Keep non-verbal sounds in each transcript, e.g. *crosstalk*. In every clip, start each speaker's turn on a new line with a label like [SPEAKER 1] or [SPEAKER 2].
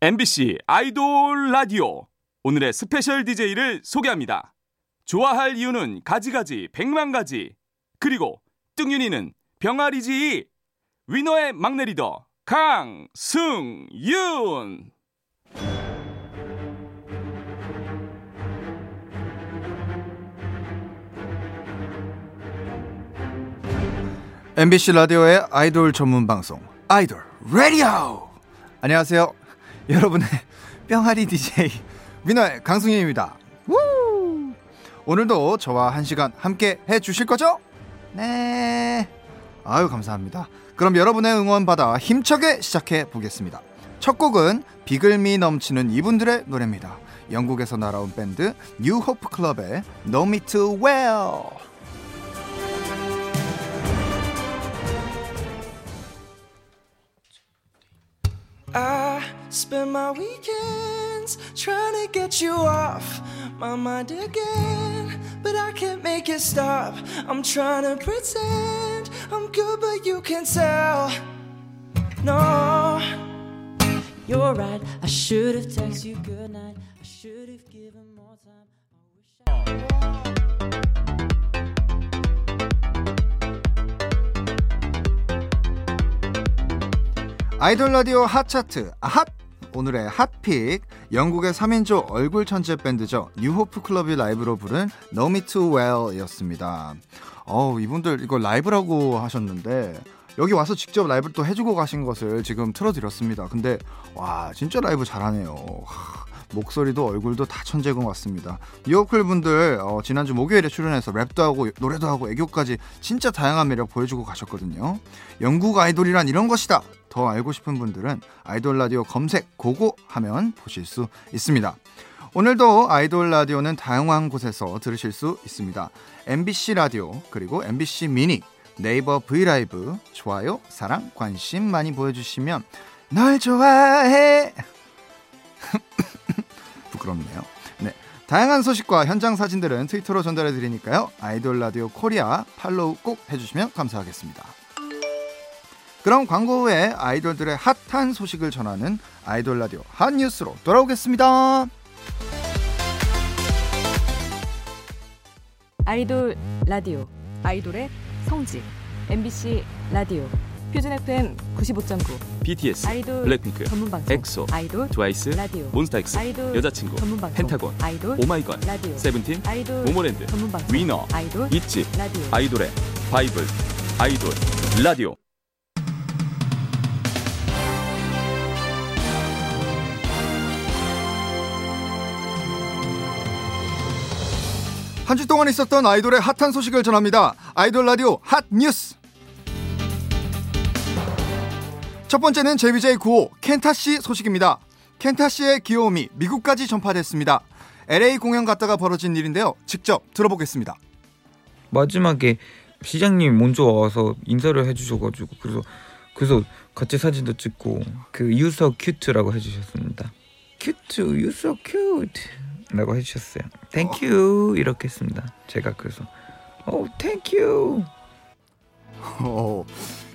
[SPEAKER 1] MBC 아이돌 라디오. 오늘의 스페셜 DJ를 소개합니다. 좋아할 이유는 가지가지 백만 가지. 그리고 뚱윤이는 병아리지. 위너의 막내 리더 강승윤.
[SPEAKER 2] MBC 라디오의 아이돌 전문 방송 아이돌 라디오. 안녕하세요 *laughs* 여러분의 뿅아리 DJ 위너의 강승윤입니다. 우! 오늘도 저와 한 시간 함께 해주실 거죠? 네. 아유 감사합니다. 그럼 여러분의 응원 받아 힘차게 시작해 보겠습니다. 첫 곡은 비글미 넘치는 이분들의 노래입니다. 영국에서 날아온 밴드 뉴 호프 클럽의 Know Me Too Well
[SPEAKER 3] spend my weekends trying to get you off my mind again, but I can't make it stop. I'm trying to pretend I'm good, but you can tell. No,
[SPEAKER 4] You're right. I should have texted you good night. I should have given more time.
[SPEAKER 2] 아이돌 라디오 핫차트 핫 오늘의 hot pick. 영국의 3인조 얼굴 천재 밴드죠. 뉴호프 클럽이 라이브로 부른 Know Me Too Well이었습니다. 어우 이분들 이거 라이브라고 하셨는데 여기 와서 직접 라이브를 또 해주고 가신 것을 지금 틀어드렸습니다. 근데 와 진짜 라이브 잘하네요. 하, 목소리도 얼굴도 다 천재군 같습니다 뉴호클 분들 어, 지난주 목요일에 출연해서 랩도 하고 노래도 하고 애교까지 진짜 다양한 매력 보여주고 가셨거든요 영국 아이돌이란 이런 것이다 더 알고 싶은 분들은 아이돌 라디오 검색 go go 하면 보실 수 있습니다. 오늘도 아이돌 라디오는 다양한 곳에서 들으실 수 있습니다. MBC 라디오 그리고 MBC 미니 네이버 브이라이브 좋아요 사랑 관심 많이 보여주시면 널 좋아해 *laughs* 부끄럽네요. 네. 다양한 소식과 현장 사진들은 트위터로 전달해 드리니까요. 아이돌 라디오 코리아 팔로우 꼭 해주시면 감사하겠습니다. 그럼 광고 후에 아이돌들의 핫한 소식을 전하는 아이돌 라디오 핫 뉴스로 돌아오겠습니다.
[SPEAKER 5] 아이돌 라디오 아이돌의 성지 MBC 라디오 표준 FM 95.9
[SPEAKER 1] BTS,
[SPEAKER 5] 아이돌
[SPEAKER 1] 블랙핑크,
[SPEAKER 5] 전문 방송
[SPEAKER 1] 엑소,
[SPEAKER 5] 아이돌
[SPEAKER 1] 트와이스,
[SPEAKER 5] 라디오
[SPEAKER 1] 몬스타엑스,
[SPEAKER 5] 아이돌
[SPEAKER 1] 여자친구,
[SPEAKER 5] 전문 방송
[SPEAKER 1] 펜타곤,
[SPEAKER 5] 아이돌
[SPEAKER 1] 오마이걸,
[SPEAKER 5] 라디오
[SPEAKER 1] 세븐틴,
[SPEAKER 5] 아이돌
[SPEAKER 1] 모모랜드,
[SPEAKER 5] 전문 방송
[SPEAKER 1] 위너,
[SPEAKER 5] 아이돌
[SPEAKER 1] 있지,
[SPEAKER 5] 라디오
[SPEAKER 1] 아이돌의 바이블, 아이돌 라디오
[SPEAKER 2] 한 주 동안 있었던 아이돌의 핫한 소식을 전합니다. 아이돌 라디오 핫 뉴스. 첫 번째는 JBJ95 켄타 씨 소식입니다. 켄타 씨의 귀여움이 미국까지 전파됐습니다. LA 공연 갔다가 벌어진 일인데요. 직접 들어보겠습니다.
[SPEAKER 6] 마지막에 시장님 먼저 와서 인사를 해주셔가지고 그래서 그래서 같이 사진도 찍고 그 You so cute라고 해주셨습니다. cute, you so cute 라고 해주셨어요. Thank you 이렇게 했습니다. 제가 그래서 Oh, thank you.
[SPEAKER 2] 오,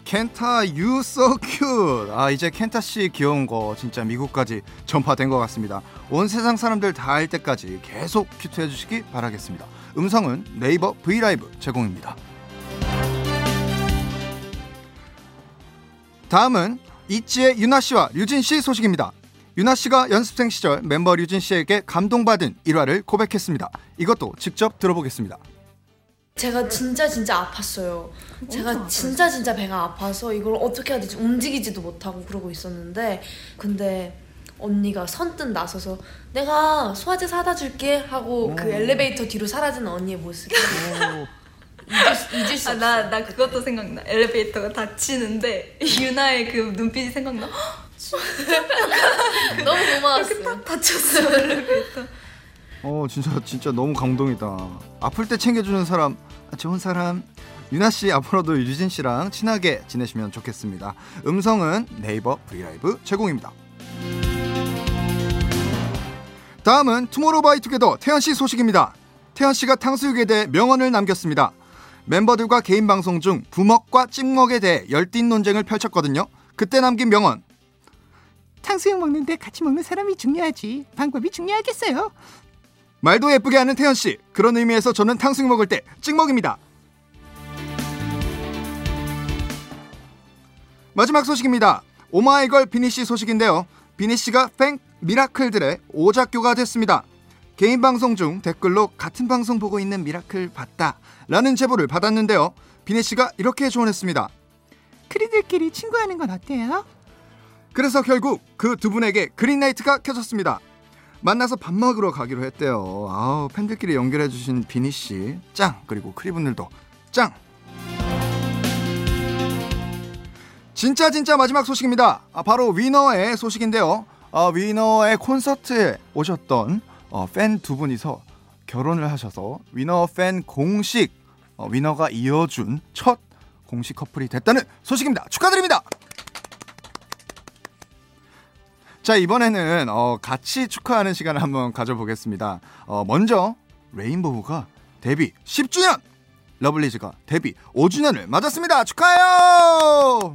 [SPEAKER 2] 켄타 so cute. 아 이제 켄타 씨 귀여운 거 진짜 미국까지 전파된 것 같습니다. 온 세상 사람들 다 알 때까지 계속 큐트해 주시기 바라겠습니다. 음성은 네이버 브이라이브 제공입니다. 다음은 이치의 유나 씨와 류진 씨 소식입니다. 유나 씨가 연습생 시절 멤버 류진 씨에게 감동받은 일화를 고백했습니다. 이것도 직접 들어보겠습니다.
[SPEAKER 7] 제가 진짜 진짜 아팠어요. 제가 진짜 진짜 배가 아파서 이걸 어떻게 해야 될지 움직이지도 못하고 그러고 있었는데 근데 언니가 선뜻 나서서 내가 소화제 사다 줄게 하고 그 엘리베이터 뒤로 사라지는 언니의 모습이 잊을, 수- 잊을 수
[SPEAKER 8] 아,
[SPEAKER 7] 없어요.
[SPEAKER 8] 나, 나 그것도 생각나. 엘리베이터가 닫히는데 *laughs* 유나의 그 눈빛이 생각나. *laughs*
[SPEAKER 7] 너무
[SPEAKER 8] 이렇게
[SPEAKER 7] 고마웠어요.
[SPEAKER 8] 딱 닫혔어 엘리베이터.
[SPEAKER 2] 어 진짜 진짜 너무 감동이다. 아플 때 챙겨주는 사람 아, 좋은 사람. 유나 씨 앞으로도 유진 씨랑 친하게 지내시면 좋겠습니다. 음성은 네이버 브이라이브 제공입니다. 다음은 투모로우바이투게더 태연 씨 소식입니다. 태연 씨가 탕수육에 대해 명언을 남겼습니다. 멤버들과 개인 방송 중 부먹과 찍먹에 대해 열띤 논쟁을 펼쳤거든요. 그때 남긴 명언.
[SPEAKER 9] 탕수육 먹는데 같이 먹는 사람이 중요하지. 방법이 중요하겠어요.
[SPEAKER 2] 말도 예쁘게 하는 태연 씨. 그런 의미에서 저는 탕수육 먹을 때 찍먹입니다. 마지막 소식입니다. 오마이걸 비니 씨 소식인데요. 비니 씨가 팬 미라클들의 오작교가 됐습니다. 개인 방송 중 댓글로 같은 방송 보고 있는 미라클 봤다 라는 제보를 받았는데요. 비니 씨가 이렇게 조언했습니다.
[SPEAKER 9] 크리들끼리 친구하는 건 어때요?
[SPEAKER 2] 그래서 결국 그 두 분에게 green light가 켜졌습니다. 만나서 밥 먹으러 가기로 했대요. 아우 팬들끼리 연결해주신 비니 씨 짱 그리고 크리분들도 짱. 진짜 진짜 마지막 소식입니다. 아, 바로 위너의 소식인데요. 아, 위너의 콘서트에 오셨던 어, 팬두 분이서 결혼을 하셔서 위너 팬 공식 어, 위너가 이어준 첫 공식 커플이 됐다는 소식입니다. 축하드립니다. 자 이번에는 어, 같이 축하하는 시간을 한번 가져보겠습니다. 어, 먼저 레인보우가 데뷔 10주년, 러블리즈가 데뷔 5주년을 맞았습니다. 축하해요.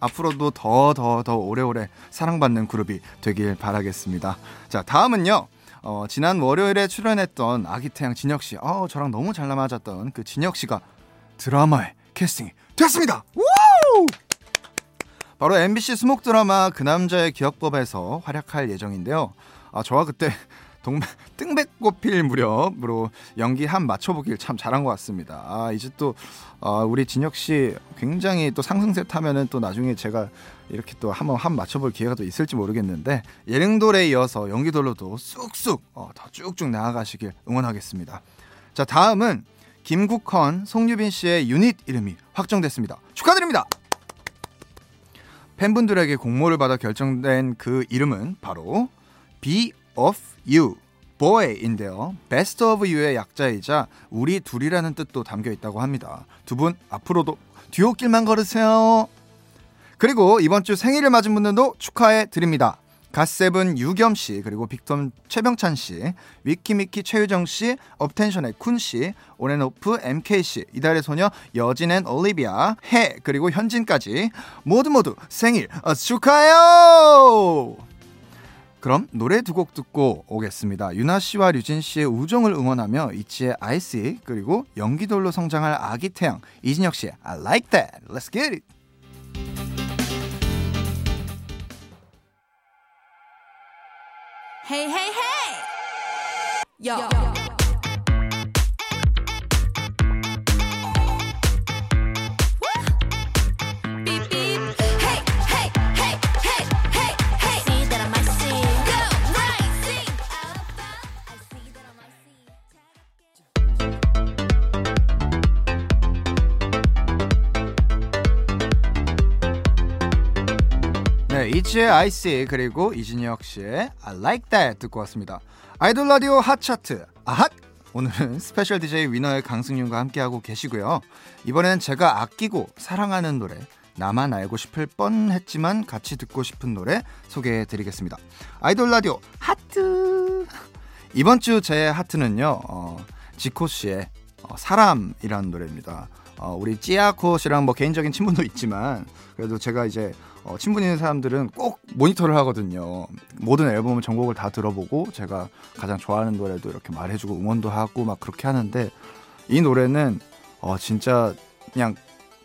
[SPEAKER 2] 앞으로도 더 더 더 오래오래 사랑받는 그룹이 되길 바라겠습니다. 자 다음은요. 어, 지난 월요일에 출연했던 아기태양 진혁 씨, 어, 저랑 너무 잘 맞았던 그 진혁 씨가 드라마에 캐스팅이 됐습니다. 우! 바로 MBC 수목 드라마 그 남자의 기억법에서 활약할 예정인데요. 아, 저와 그때 *laughs* 동 뜬백꽃필 무렵으로 연기 한 맞춰보길 참 잘한 것 같습니다. 아, 이제 또 아, 우리 진혁 씨 굉장히 또 상승세 타면은 또 나중에 제가 이렇게 또 한번 한 맞춰볼 기회가 또 있을지 모르겠는데 예능돌에 이어서 연기돌로도 쑥쑥 어, 더 쭉쭉 나아가시길 응원하겠습니다. 자 다음은 김국헌, 송유빈 씨의 유닛 이름이 확정됐습니다. 축하드립니다. 팬분들에게 공모를 받아 결정된 그 이름은 바로 Be of You, Boy인데요. Both of You의 약자이자 우리 둘이라는 뜻도 담겨 있다고 합니다. 두 분 앞으로도 듀오길만 걸으세요. 그리고 이번 주 생일을 맞은 분들도 축하해 드립니다. 갓세븐 유겸 씨, 그리고 빅톤 최병찬 씨, 위키미키 최유정 씨, 업텐션의 쿤 씨, 온앤오프 MK 씨, 이달의 소녀 여진 and 올리비아 혜, 그리고 현진까지 모두 모두 생일 어, 축하해요! 그럼 노래 두 곡 듣고 오겠습니다. 유나 씨와 류진 씨의 우정을 응원하며 이치의 아이스 그리고 연기돌로 성장할 아기 태양 이진혁 씨의 I like that. Let's get it.
[SPEAKER 10] Hey, hey, hey! Yo. Beep,
[SPEAKER 2] 네, 이치의 아이스 그리고 이진혁 씨의 I like that 듣고 왔습니다. 아이돌 라디오 핫 차트 아핫 오늘은 스페셜 DJ 위너의 강승윤과 함께하고 계시고요. 이번에는 제가 아끼고 사랑하는 노래 나만 알고 싶을 뻔했지만 같이 듣고 싶은 노래 소개해 드리겠습니다. 아이돌 라디오 하트 이번 주 제 하트는요 어, 지코 씨의 어, 사람이라는 노래입니다. 어, 우리 찌아코 씨랑 뭐 개인적인 친분도 있지만 그래도 제가 이제 어, 친분 있는 사람들은 꼭 모니터를 하거든요. 모든 앨범 전곡을 다 들어보고 제가 가장 좋아하는 노래도 이렇게 말해주고 응원도 하고 막 그렇게 하는데 이 노래는 어, 진짜 그냥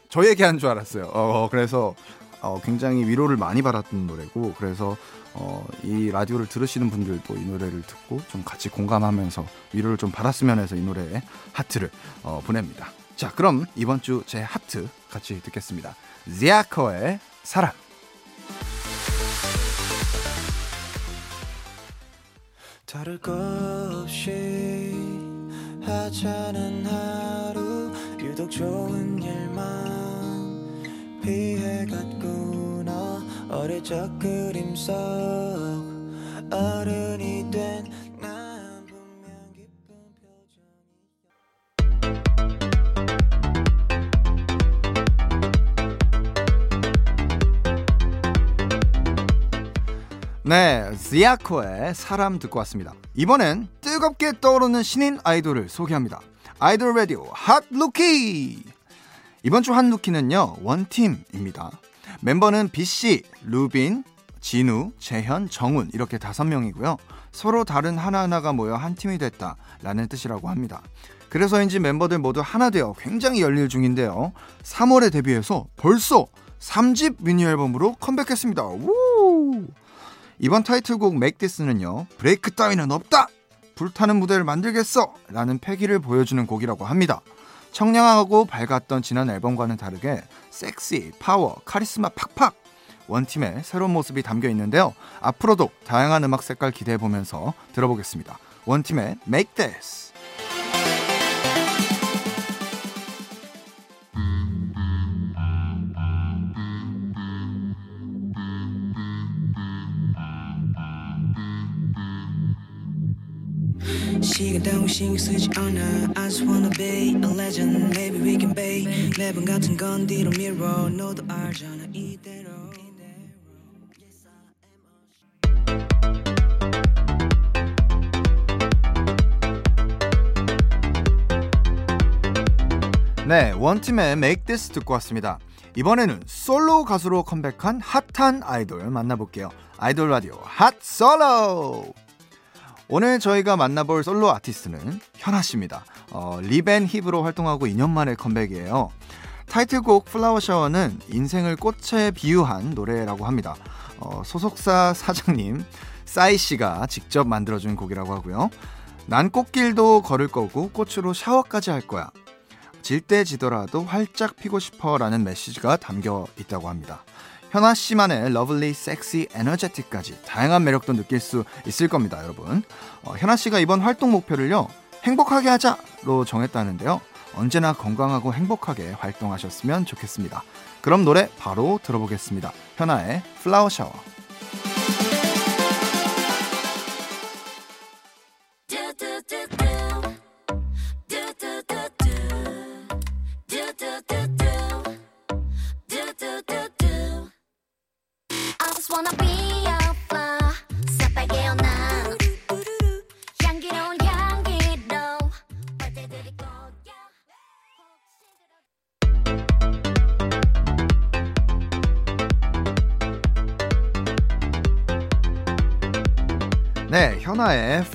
[SPEAKER 2] 저 얘기한 줄 알았어요. 어, 그래서 어, 굉장히 위로를 많이 받았던 노래고 그래서 어, 이 라디오를 들으시는 분들도 이 노래를 듣고 좀 같이 공감하면서 위로를 좀 받았으면 해서 이 노래에 하트를 어, 보냅니다. 자 그럼 이번 주 제 하트 같이 듣겠습니다. 지아커의 사랑
[SPEAKER 3] 다를 것 없이 하찮은 하루 유독 좋은 일만 피해갔구나 어릴 적 그림 속 어른이 표정이
[SPEAKER 2] 네, 지아코의 사람 듣고 왔습니다. 이번엔 뜨겁게 떠오르는 신인 아이돌을 소개합니다. 아이돌 라디오 hot rookie! 이번 주 hot rookie는요, 원팀입니다. 멤버는 비씨, 루빈, 진우, 재현, 정훈 이렇게 다섯 명이고요. 서로 다른 하나하나가 모여 한 팀이 됐다라는 뜻이라고 합니다. 그래서인지 멤버들 모두 하나 되어 굉장히 열일 중인데요. 3월에 데뷔해서 벌써 3집 미니 앨범으로 컴백했습니다. 우! 이번 타이틀곡 This는요. 브레이크 따위는 없다. 불타는 무대를 만들겠어. 라는 패기를 보여주는 곡이라고 합니다. 청량하고 밝았던 지난 앨범과는 다르게 섹시, 파워, 카리스마 팍팍 원팀의 새로운 모습이 담겨 있는데요. 앞으로도 다양한 음악 색깔 기대해 보면서 들어보겠습니다. 원팀의 Make This.
[SPEAKER 3] 시간 따위 신경 쓰지 않아 I just wanna be a legend Maybe we can be 매번 같은 건 뒤로 미뤄 너도 알잖아 이대로
[SPEAKER 2] 네, 원팀의 Make This 듣고 왔습니다. 이번에는 솔로 가수로 컴백한 핫한 아이돌 만나볼게요. 아이돌 라디오 핫 솔로! 오늘 저희가 만나볼 솔로 아티스트는 현아 씨입니다. 어, Lip & Hip으로 활동하고 2년 만에 컴백이에요. 타이틀곡 Flower Shower는 인생을 꽃에 비유한 노래라고 합니다. 어, 소속사 사장님 싸이 씨가 직접 만들어준 곡이라고 하고요. 난 꽃길도 걸을 거고 꽃으로 샤워까지 할 거야. 질 때 지더라도 활짝 피고 싶어라는 메시지가 담겨 있다고 합니다. 현아 씨만의 lovely, 섹시, energetic까지 다양한 매력도 느낄 수 있을 겁니다, 여러분. 어, 현아 씨가 이번 활동 목표를요, 행복하게 하자로 정했다는데요. 언제나 건강하고 행복하게 활동하셨으면 좋겠습니다. 그럼 노래 바로 들어보겠습니다. 현아의
[SPEAKER 10] Flower
[SPEAKER 2] Shower.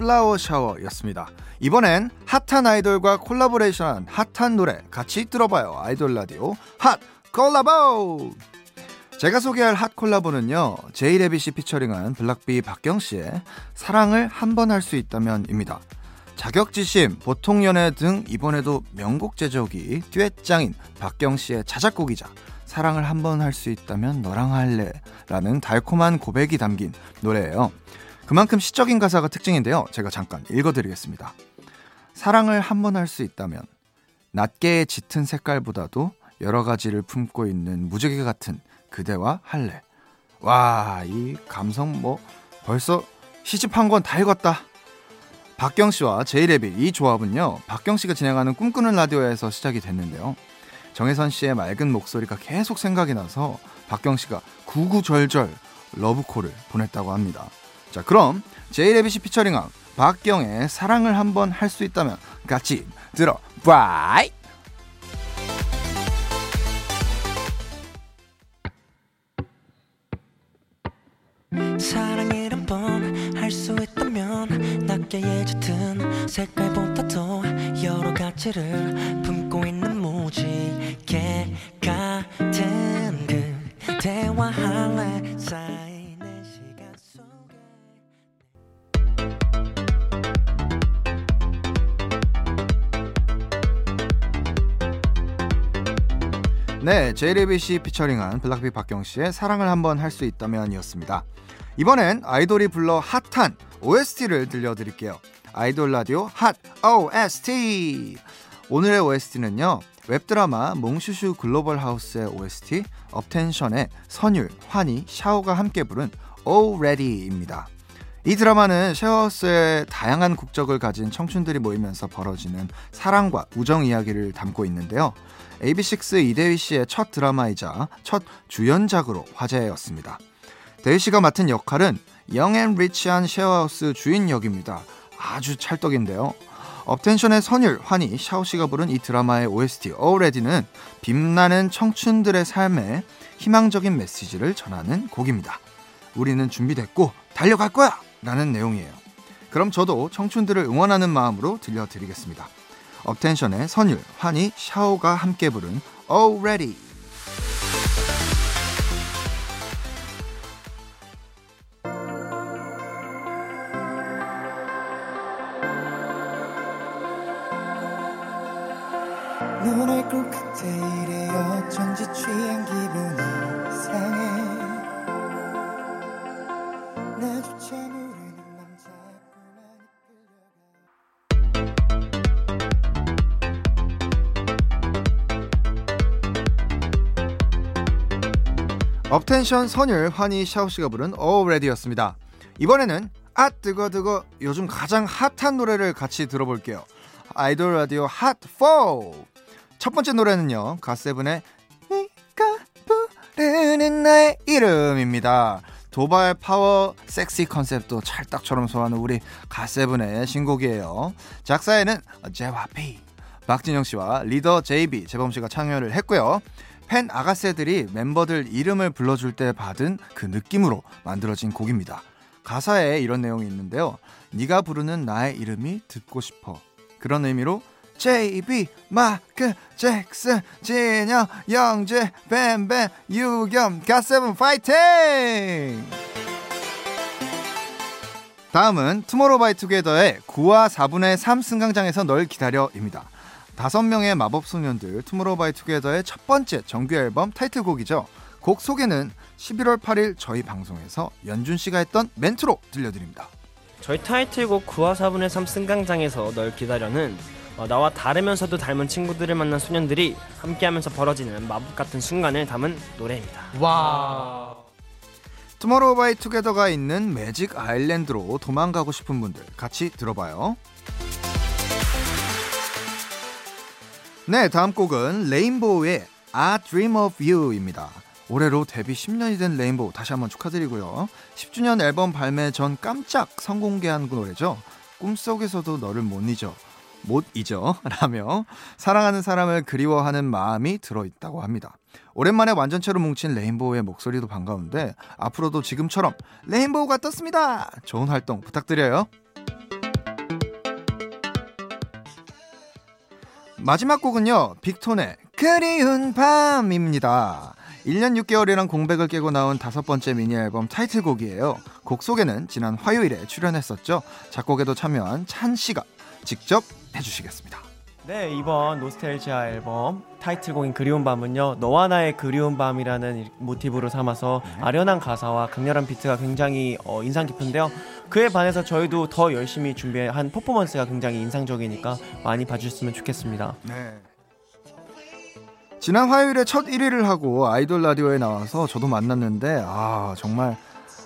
[SPEAKER 2] Flower Shower였습니다. 이번엔 핫한 아이돌과 콜라보레이션한 핫한 노래 같이 들어봐요. 아이돌 라디오 핫 콜라보! 제가 소개할 핫 콜라보는요, 제이레빗이 피처링한 블락비 박경씨의 사랑을 한 번 할 수 있다면입니다. 자격지심, 보통연애 등 이번에도 명곡 제조기 듀엣장인 박경씨의 자작곡이자 사랑을 한 번 할 수 있다면 너랑 할래 라는 달콤한 고백이 담긴 노래예요. 그만큼 시적인 가사가 특징인데요. 제가 잠깐 읽어드리겠습니다. 사랑을 한 번 할 수 있다면 낱개의 짙은 색깔보다도 여러 가지를 품고 있는 무지개 같은 그대와 할래. 와, 이 감성 뭐 벌써 시집한 건다 읽었다. 박경 씨와 제이레빗 이 조합은요. 박경 씨가 진행하는 꿈꾸는 라디오에서 시작이 됐는데요. 정혜선 씨의 맑은 목소리가 계속 생각이 나서 박경 씨가 구구절절 러브콜을 보냈다고 합니다. 자, 그럼 제이레빗이 피처링한 박경의 사랑을 한번 할 수 있다면 같이 들어봐이.
[SPEAKER 3] 사랑을 한번 할 수 있다면 낱개의 짙은 색깔보다 도 여러 가지를 품고 있는 무지개 같은 그대와 할래
[SPEAKER 2] 네, 제이레빗이 피처링한 블락비 박경 씨의 사랑을 한번 할 수 있다면 이었습니다. 이번엔 아이돌이 불러 핫한 OST를 들려드릴게요. 아이돌 라디오 핫 OST. 오늘의 OST는요. 웹드라마 몽슈슈 글로벌 하우스의 OST 업텐션의 선율, 환희, 샤오가 함께 부른 Already입니다. 이 드라마는 쉐어하우스의 다양한 국적을 가진 청춘들이 모이면서 벌어지는 사랑과 우정 이야기를 담고 있는데요. AB6IX 이대휘 씨의 첫 드라마이자 첫 주연작으로 화제였습니다. 대휘 씨가 맡은 역할은 young and rich한 쉐어하우스 주인 역입니다. 아주 찰떡인데요. 업텐션의 선율, 환희, 샤오 씨가 부른 이 드라마의 OST Already는 빛나는 청춘들의 삶에 희망적인 메시지를 전하는 곡입니다. 우리는 준비됐고 달려갈 거야! 라는 내용이에요. 그럼 저도 청춘들을 응원하는 마음으로 들려드리겠습니다. 업텐션의 선율, 환희, 샤오가 함께 부른 Already.
[SPEAKER 3] 눈을 끈 끝에 이래 어쩐지 취한 기분이 이상해
[SPEAKER 2] 업텐션 선율, 환희, 샤오씨가 부른 Already였습니다. 이번에는 아 뜨거 뜨거 요즘 가장 핫한 노래를 같이 들어볼게요. 아이돌 라디오 핫4 첫 번째 노래는요 갓세븐의 네가 부르는 나의 이름입니다. 도발 파워 섹시 컨셉도 찰떡처럼 소화하는 우리 갓세븐의 신곡이에요. 작사에는 제와피 박진영 씨와 리더 JB 재범 씨가 참여를 했고요. 팬 아가새들이 멤버들 이름을 불러줄 때 받은 그 느낌으로 만들어진 곡입니다. 가사에 이런 내용이 있는데요. 네가 부르는 나의 이름이 듣고 싶어. 그런 의미로 JB, 마크, 잭슨, 진영, 영재, 뱀뱀, 유겸, 갓세븐 파이팅! 다음은 투모로우바이투게더의 9와 4분의 3 승강장에서 널 기다려입니다. 다섯 명의 마법 소년들 투모로우바이투게더의 첫 번째 정규 앨범 타이틀곡이죠. 곡 소개는 11월 8일 저희 방송에서 연준 씨가 했던 멘트로 들려드립니다.
[SPEAKER 11] 저희 타이틀곡 9와 4분의 3 승강장에서 널 기다려는 어, 나와 다르면서도 닮은 친구들을 만난 소년들이 함께하면서 벌어지는 마법 같은 순간을 담은 노래입니다.
[SPEAKER 2] 와. 투모로우바이투게더가 있는 매직 아일랜드로 도망가고 싶은 분들 같이 들어봐요. 네, 다음 곡은 레인보우의 I Dream of You입니다. 올해로 데뷔 10년이 된 레인보우 다시 한번 축하드리고요. 10주년 앨범 발매 전 깜짝 선공개한 그 노래죠. 꿈속에서도 너를 못 잊어. 못 잊어 라며 사랑하는 사람을 그리워하는 마음이 들어있다고 합니다. 오랜만에 완전체로 뭉친 레인보우의 목소리도 반가운데 앞으로도 지금처럼 레인보우가 떴습니다. 좋은 활동 부탁드려요. 마지막 곡은요. 빅톤의 그리운 밤입니다. 1년 6개월이란 공백을 깨고 나온 다섯 번째 미니 앨범 타이틀곡이에요. 곡 소개는 지난 화요일에 출연했었죠. 작곡에도 참여한 찬 씨가 직접 해주시겠습니다.
[SPEAKER 12] 네 이번 노스텔지아 앨범 타이틀곡인 그리운 밤은요 너와 나의 그리운 밤이라는 모티브로 삼아서 아련한 가사와 강렬한 비트가 굉장히 어, 인상 깊은데요. 그에 반해서 저희도 더 열심히 준비한 퍼포먼스가 굉장히 인상적이니까 많이 봐주셨으면 좋겠습니다.
[SPEAKER 2] 네. 지난 화요일에 첫 1위를 하고 아이돌 라디오에 나와서 저도 만났는데 아 정말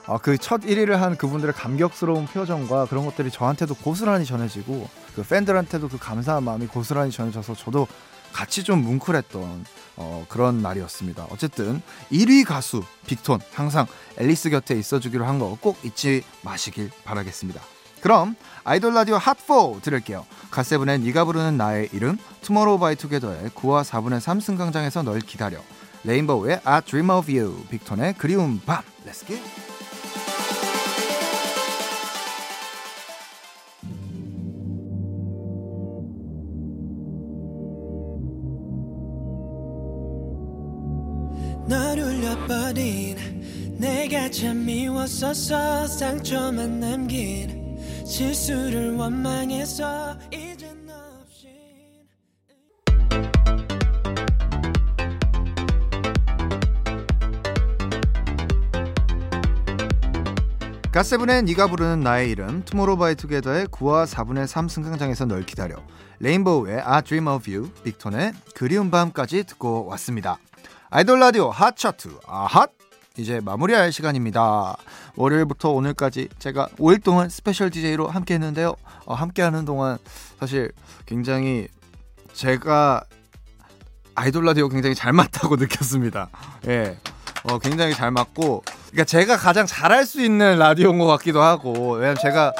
[SPEAKER 2] 아, 그 첫 1위를 한 그분들의 감격스러운 표정과 그런 것들이 저한테도 고스란히 전해지고 그 팬들한테도 그 감사한 마음이 고스란히 전해져서 저도 같이 좀 뭉클했던 어, 그런 날이었습니다. 어쨌든 1위 가수 빅톤 항상 앨리스 곁에 있어주기로 한 거 꼭 잊지 마시길 바라겠습니다. 그럼 아이돌 라디오 핫4 들을게요. 갓세븐의 네가 부르는 나의 이름, 투모로우 바이 투게더의 9와 4분의 3 승강장에서 널 기다려, 레인보우의 I Dream of You, 빅톤의 그리운 밤. Get.
[SPEAKER 3] 널 참 미웠었어 상처만 남긴 실수를 원망해서
[SPEAKER 2] 갓세븐의 네가 부르는 나의 이름, 투모로우바이투게더의 9와 4분의 3 승강장에서 널 기다려, 레인보우의 I Dream of You, 빅톤의 그리운 밤까지 듣고 왔습니다. 아이돌 라디오 핫 차트 아핫 이제 마무리할 시간입니다. 월요일부터 오늘까지 제가 5일 동안 스페셜 DJ로 함께 했는데요. 어, 함께 하는 동안 사실 굉장히 제가 아이돌 라디오 굉장히 잘 맞다고 *laughs* 느꼈습니다. 예. 어, 굉장히 잘 맞고 그러니까 제가 가장 잘할 수 있는 라디오인 것 같기도 하고 왜냐면 제가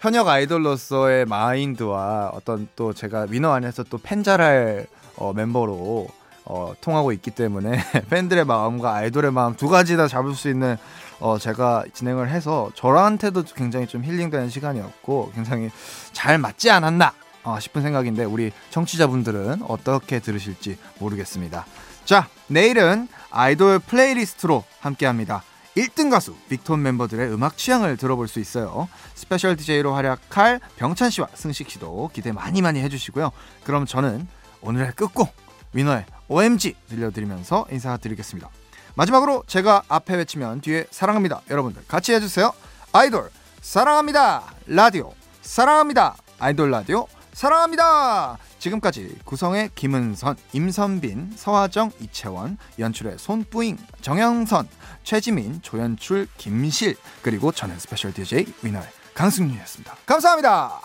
[SPEAKER 2] 현역 아이돌로서의 마인드와 어떤 또 제가 위너 안에서 또 팬잘할 어, 멤버로 어, 통하고 있기 때문에 *laughs* 팬들의 마음과 아이돌의 마음 두 가지 다 잡을 수 있는 어, 제가 진행을 해서 저한테도 굉장히 좀 힐링되는 시간이었고 굉장히 잘 맞지 않았나 어, 싶은 생각인데 우리 청취자분들은 어떻게 들으실지 모르겠습니다. 자, 내일은 아이돌 플레이리스트로 함께합니다. 1등 가수 빅톤 멤버들의 음악 취향을 들어볼 수 있어요. 스페셜 DJ로 활약할 병찬 씨와 승식 씨도 기대 많이 많이 해주시고요. 그럼 저는 오늘의 끝곡 위너의 OMG 들려드리면서 인사드리겠습니다. 마지막으로 제가 앞에 외치면 뒤에 사랑합니다. 여러분들 같이 해주세요. 아이돌 사랑합니다. 라디오 사랑합니다. 아이돌 라디오 사랑합니다. 지금까지 구성의 김은선, 임선빈, 서하정, 이채원, 연출의 손뿌잉, 정영선, 최지민, 조연출, 김실 그리고 저는 스페셜 DJ 위너의 강승윤이었습니다. 감사합니다.